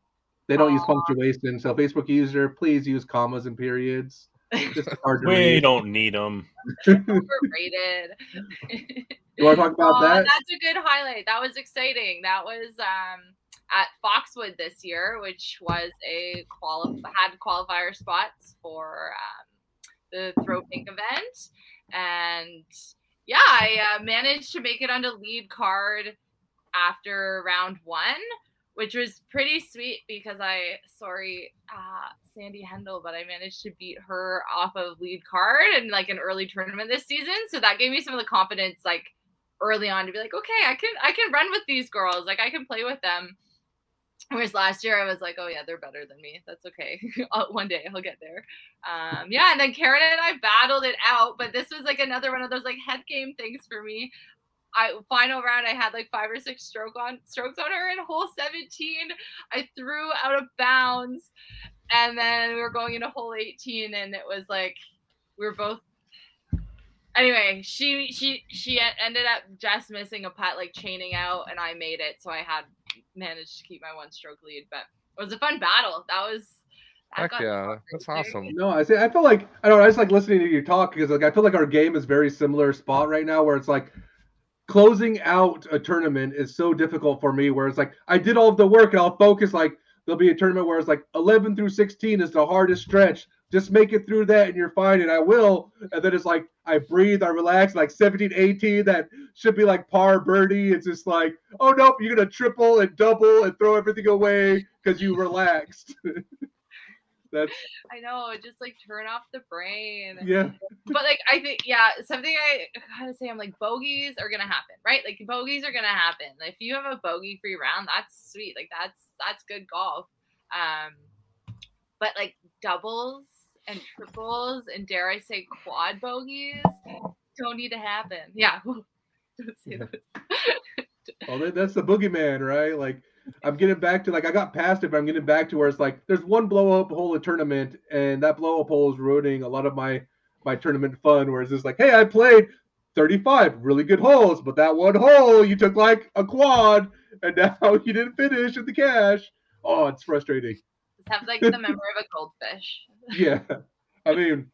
A: They don't use punctuation, so Facebook user, please use commas and periods. It's hard to
B: We
A: read.
B: don't need them.
D: Overrated.
A: You want to talk about
D: Aw,
A: that?
D: That's a good highlight. That was exciting. That was um, at Foxwood this year, which was a quali- had qualifier spots for um, the Throw Pink event, and yeah, I uh, managed to make it onto lead card after round one, which was pretty sweet because I sorry uh, Sandy Hendel, but I managed to beat her off of lead card in like an early tournament this season, so that gave me some of the confidence like early on to be like, okay, I can I can run with these girls, like I can play with them. Whereas last year I was like, oh yeah, they're better than me. That's okay. One day I'll get there. Um, yeah, and then Karen and I battled it out, but this was like another one of those like head game things for me. I final round I had like five or six stroke on strokes on her in hole 17. I threw out of bounds, and then we were going into hole 18, and it was like we were both anyway, she she she ended up just missing a putt, like chaining out, and I made it, so I had managed to keep my one stroke lead. But it was a fun battle. That was. that
C: Heck
D: got
C: yeah, that's
D: interesting.
C: awesome.
A: No, I say I feel like I don't know. I just like listening to you talk because like I feel like our game is very similar spot right now where it's like closing out a tournament is so difficult for me. Where it's like I did all of the work and I'll focus. Like there'll be a tournament where it's like 11 through 16 is the hardest stretch. Just make it through that and you're fine, and I will. And then it's like I breathe, I relax. Like 17, 18, that should be like par birdie. It's just like, oh nope, you're gonna triple and double and throw everything away because you relaxed. That's
D: I know, just like turn off the brain.
A: yeah.
D: but like I think yeah, something I gotta say, I'm like bogeys are gonna happen, right? Like bogeys are gonna happen. If you have a bogey free round, that's sweet. Like that's that's good golf. Um, but like doubles and triples and dare I say quad bogeys don't need to happen. Yeah, don't say
A: Yeah. Well, that's the boogeyman, right? Like, I'm getting back to like I got past it, but I'm getting back to where it's like there's one blow up hole in the tournament, and that blow up hole is ruining a lot of my my tournament fun. Where it's just like, hey, I played 35 really good holes, but that one hole you took like a quad, and now you didn't finish with the cash. Oh, it's frustrating.
D: Just have like the memory of a goldfish.
A: Yeah, I mean,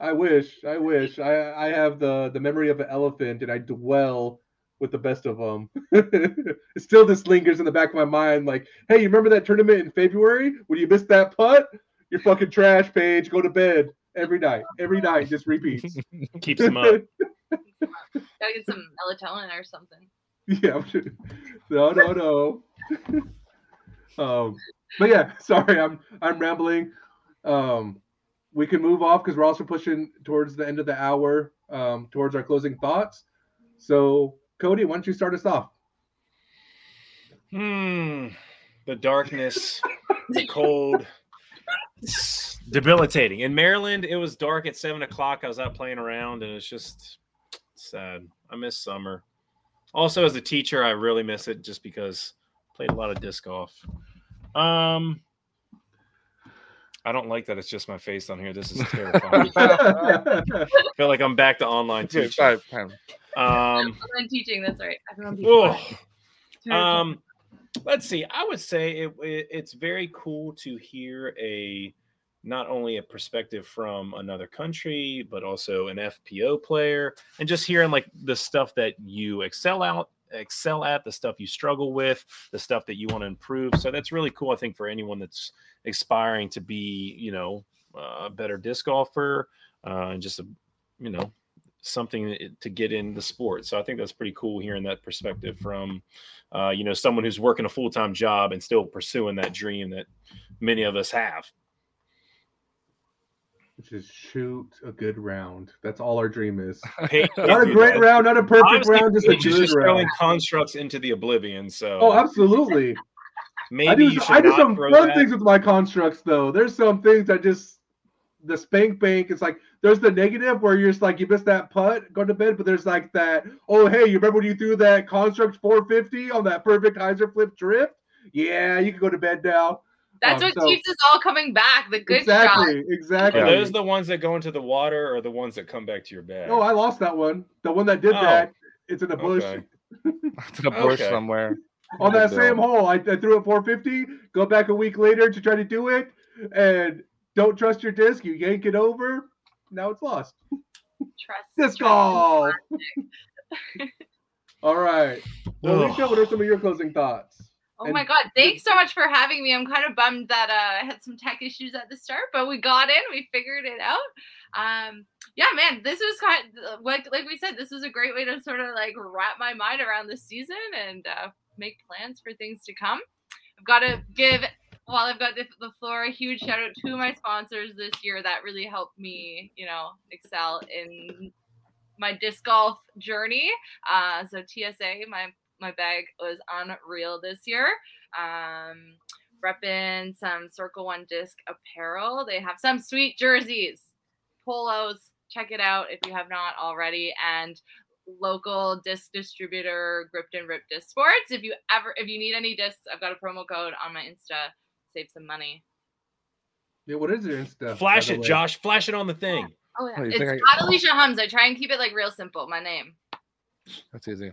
A: I wish, I wish, I I have the the memory of an elephant, and I dwell with the best of them. it still just lingers in the back of my mind, like, hey, you remember that tournament in February when you missed that putt? You're fucking trash, Paige. Go to bed every night. Every night, just repeats.
B: Keeps them up.
D: Gotta get some melatonin or something.
A: Yeah. I'm sure- No, no, no. Um, but yeah, sorry, I'm I'm rambling. Um, we can move off because we're also pushing towards the end of the hour, um, towards our closing thoughts. So, Cody, why don't you start us off?
B: Hmm. The darkness, the cold, debilitating. In Maryland, it was dark at seven o'clock. I was out playing around, and it's just sad. I miss summer. Also, as a teacher, I really miss it just because played a lot of disc golf. Um, I don't like that it's just my face on here. This is terrifying. I feel like I'm back to online
C: Okay,
B: teaching.
C: five, ten.
B: Um,
D: Online teaching, that's right. Everyone be
B: um, let's see. I would say it, it, it's very cool to hear a not only a perspective from another country, but also an FPO player, and just hearing like the stuff that you excel out, excel at, the stuff you struggle with, the stuff that you want to improve. So that's really cool. I think for anyone that's aspiring to be, you know, a better disc golfer, uh, and just a, you know, something to get in the sport. So I think that's pretty cool hearing that perspective from, uh, you know, someone who's working a full time job and still pursuing that dream that many of us have.
A: Which is shoot a good round. That's all our dream is. Not a great round, not a perfect round, just a good
B: just throwing constructs into the oblivion. So
A: Oh, absolutely.
B: maybe
A: I do,
B: you should
A: I do some fun
B: that.
A: things with my constructs though. There's some things that just the spank bank. It's like there's the negative where you're just like you missed that putt, go to bed. But there's like that. Oh hey, you remember when you threw that construct 450 on that perfect hyzer flip drift? Yeah, you can go to bed now.
D: That's
A: um,
D: what
A: so-
D: keeps us all coming back. The good
A: exactly,
D: shot.
A: exactly.
B: Are those the ones that go into the water or the ones that come back to your bag?
A: Oh, I lost that one. The one that did
B: Oh.
A: that, it's in the bush.
B: Okay.
C: in the bush
B: Okay.
C: somewhere.
A: on that same hole. I, I threw it 450, go back a week later to try to do it, and don't trust your disc. You yank it over. Now it's lost.
D: Trust.
A: Disc
D: trust.
A: golf. All right. Well,
B: Ugh.
A: Alicia, what are some of your closing thoughts?
D: Oh
A: And-
D: my god, thanks so much for having me. I'm kind of bummed that uh, I had some tech issues at the start, but we got in, we figured it out. Um, yeah, man, this was kind of like like we said, this was a great way to sort of like wrap my mind around the season and uh, make plans for things to come. I've got to give while I've got the, the floor a huge shout out to my sponsors this year that really helped me, you know, excel in my disc golf journey. Uh, so TSA, my my bag was unreal this year. Um, repping some Circle One Disc apparel. They have some sweet jerseys, polos. Check it out if you have not already. And local disc distributor Gripped and Rip Disc Sports. If you ever if you need any discs, I've got a promo code on my Insta. Save some money.
A: Yeah, what is your Insta?
B: Flash it. Josh. Flash it on the thing.
D: Oh yeah,
C: Oh,
D: it's
C: think
D: not Alicia Hums. I try and keep it like real simple. My name.
C: That's easy.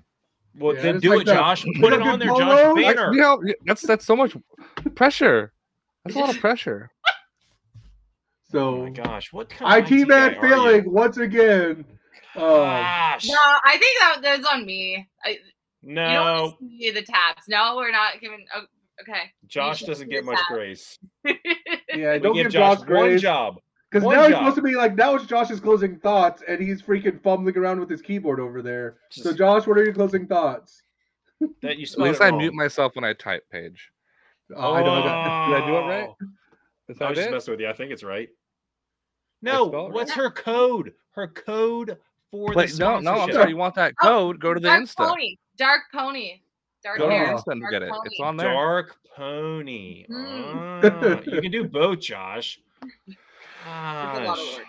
B: Well,
A: Yeah,
B: then do
A: like
B: it,
A: that-
B: Josh.
A: Put
B: Put it on there,
A: polo,
B: Josh.
A: like,
B: Banner.
C: You know, that's that's so much pressure. That's a lot of pressure.
B: Oh
A: So,
B: my gosh, what kind of
A: IT man
B: guy are you?
A: once again. Um,
B: Gosh,
D: No, I think that that's on me. I,
B: no,
D: want to see the tabs. No, we're not giving. Oh, okay.
B: Josh doesn't get much
D: that.
B: grace.
A: yeah,
B: We
A: don't
B: give
A: give
B: Josh
A: Josh
B: one job.
A: Because
B: One
A: now he's supposed to be like, that was Josh's closing thoughts, and he's freaking fumbling around with his keyboard over there. So, Josh, what are your closing thoughts?
B: That you
C: At least I
B: wrong.
C: mute myself when I type Paige.
A: Oh, I know. I got,
C: Did I do it right?
B: Oh.
C: Is
B: I was just
C: it?
B: messing with you. I think it's right. No,
C: it
B: what's
C: right?
B: her code? Her code for
C: Wait,
B: the
C: no, no. I'm sorry. You want that
D: Oh,
C: code? Go to the
D: Dark
C: Insta.
D: Pony. Dark Pony. Dark
C: Go to the
D: hair.
C: Insta and
D: Dark
C: get it.
D: Pony.
C: It's on there.
B: Dark Pony.
D: Mm.
B: Ah, you can do both, Josh.
D: It's a lot of work.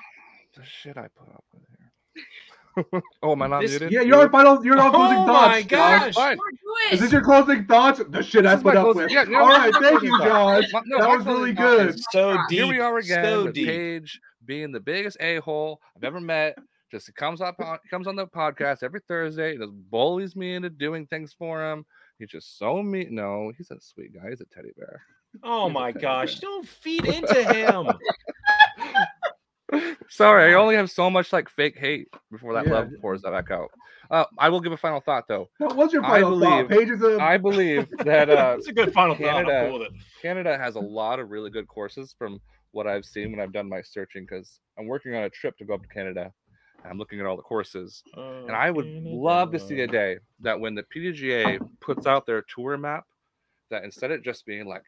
C: The shit I put up with here. oh, am I not
B: This-
C: muted?
A: yeah, you're on final. You're on closing
B: Oh
A: thoughts.
B: Oh my
A: Josh.
B: gosh.
C: Fine.
D: Come on, do
A: Is this your closing thoughts? The shit I
C: This is
A: put up
C: closing-
A: with.
C: yeah, no,
A: All
C: my
A: right, thank you, Josh.
C: My- no,
A: that was really good.
B: So deep.
C: Here we are again
B: So
C: with
B: deep.
C: Paige being the biggest a hole I've ever met. Just comes up, on, comes on the podcast every Thursday. He just bullies me into doing things for him. He's just so mean. No, he's a sweet guy. He's a teddy bear.
B: Oh my gosh. Don't feed into him.
C: Sorry, I only have so much like fake hate before that
A: Yeah.
C: love pours that back out. Uh, I will give a final thought though.
A: What was your
C: I
A: final thought?
C: believe-
A: Pages of
C: I believe that uh,
B: That's a good final thought. I'm
C: Canada.
B: cool with it.
C: Canada has a lot of really good courses from what I've seen when I've done my searching because I'm working on a trip to go up to Canada and I'm looking at all the courses. And I would love to see a day that when the PDGA puts out their tour map, that instead of just being like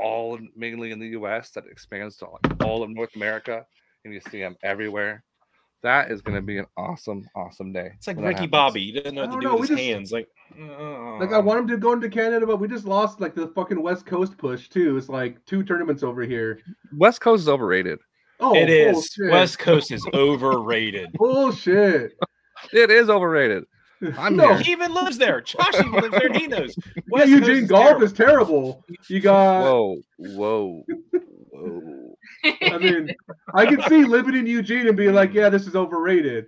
C: all mainly in the US, that expands to like all of North America and you see them everywhere. That is going to be an awesome, awesome day.
B: It's like Ricky. Bobby. He doesn't know what to
A: oh,
B: don't
A: know,
B: with
A: we
B: his
A: just-
B: hands. Like, uh-uh.
A: Like I want him to go into Canada, but we just lost like the fucking West Coast push too. It's like two tournaments over here.
C: West Coast is overrated.
A: Oh,
B: it is.
A: bullshit.
B: West Coast is overrated.
A: bullshit.
C: It is overrated. I'm
A: no,
C: here.
B: He even lives there. Josh even lives there. He knows.
A: yeah,
B: West Coast
A: Eugene
B: is terrible.
A: is terrible. You got.
C: Whoa, whoa, whoa.
A: I mean, I can see living in Eugene and being like, yeah, this is overrated.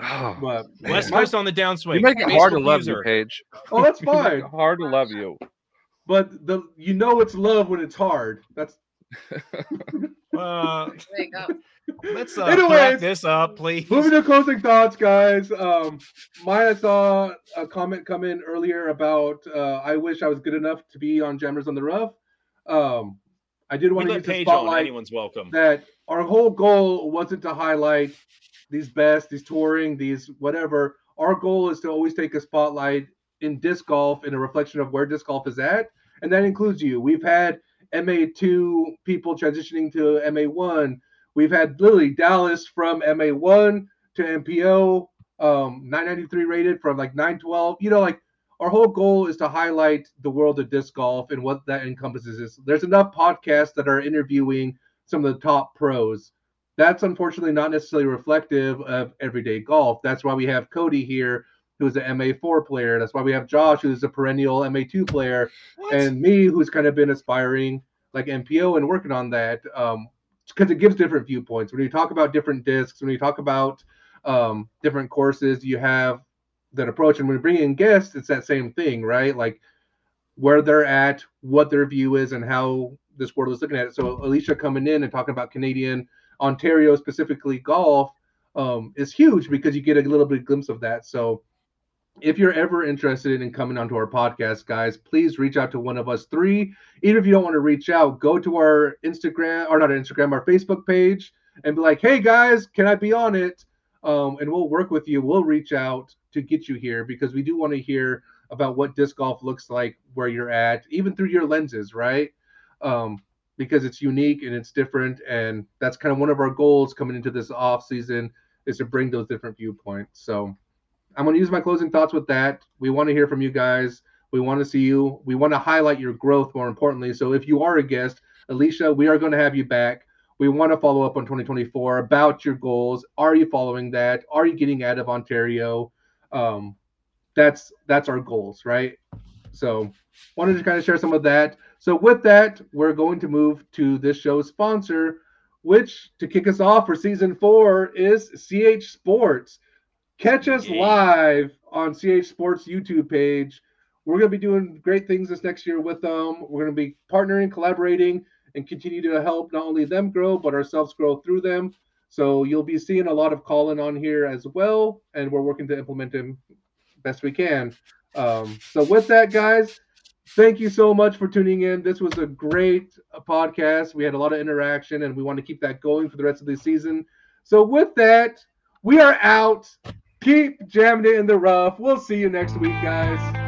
C: Oh,
A: But
B: West
A: my-
B: Coast on the downswing.
C: you make it hard to
B: Facebook
C: love you,
B: user.
C: Paige.
A: oh, that's
C: You make
A: fine.
C: it hard to love you.
A: But the you know it's love when it's hard. That's
B: Uh,
D: There you go.
B: let's uh,
A: Anyways,
B: wrap this up, please.
A: Moving to closing thoughts, guys. Um, Maya saw a comment come in earlier about uh, I wish I was good enough to be on Jammers on the Rough. Um, I did
B: We
A: want to
B: let
A: use the
B: on.
A: spotlight
B: Anyone's welcome.
A: that our whole goal wasn't to highlight these best, these touring, these whatever. Our goal is to always take a spotlight in disc golf in a reflection of where disc golf is at, and that includes you. We've had MA2 people transitioning to MA1. We've had literally Dallas from MA1 to MPO, um, 993 rated from like 912. You know, like our whole goal is to highlight the world of disc golf and what that encompasses. Is there's enough podcasts that are interviewing some of the top pros. That's unfortunately not necessarily reflective of everyday golf. That's why we have Cody here, who's an MA4 player. That's why we have Josh, who's a perennial MA2 player,
B: What?
A: and me, who's kind of been aspiring like MPO and working on that. Um, because it gives different viewpoints. When you talk about different discs, when you talk about um, different courses, you have that approach. And when you bring in guests, it's that same thing, right? Like where they're at, what their view is, and how this world is looking at it. So Alicia coming in and talking about Canadian, Ontario specifically golf um, is huge because you get a little bit glimpse of that. So if you're ever interested in coming onto our podcast, guys, please reach out to one of us three. Even if you don't want to reach out, go to our Instagram or not our Instagram, our Facebook page, and be like, "Hey guys, can I be on it?" Um, and we'll work with you. We'll reach out to get you here because we do want to hear about what disc golf looks like where you're at, even through your lenses, right? Um, because it's unique and it's different, and that's kind of one of our goals coming into this off season is to bring those different viewpoints. So. I'm going to use my closing thoughts with that. We want to hear from you guys. We want to see you. We want to highlight your growth more importantly. So if you are a guest, Alicia, we are going to have you back. We want to follow up on 2024 about your goals. Are you following that? Are you getting out of Ontario? Um, that's that's our goals, right? So wanted to kind of share some of that. So with that, we're going to move to this show's sponsor, which to kick us off for season four is CH Sports. Catch us
B: Yeah.
A: live on CH Sports YouTube page. We're going to be doing great things this next year with them. We're going to be partnering, collaborating, and continue to help not only them grow, but ourselves grow through them. So you'll be seeing a lot of calling on here as well, and we're working to implement them best we can. Um, so with that, guys, thank you so much for tuning in. This was a great podcast. We had a lot of interaction, and we want to keep that going for the rest of the season. So with that, we are out. Keep jamming it in the rough. We'll see you next week, guys.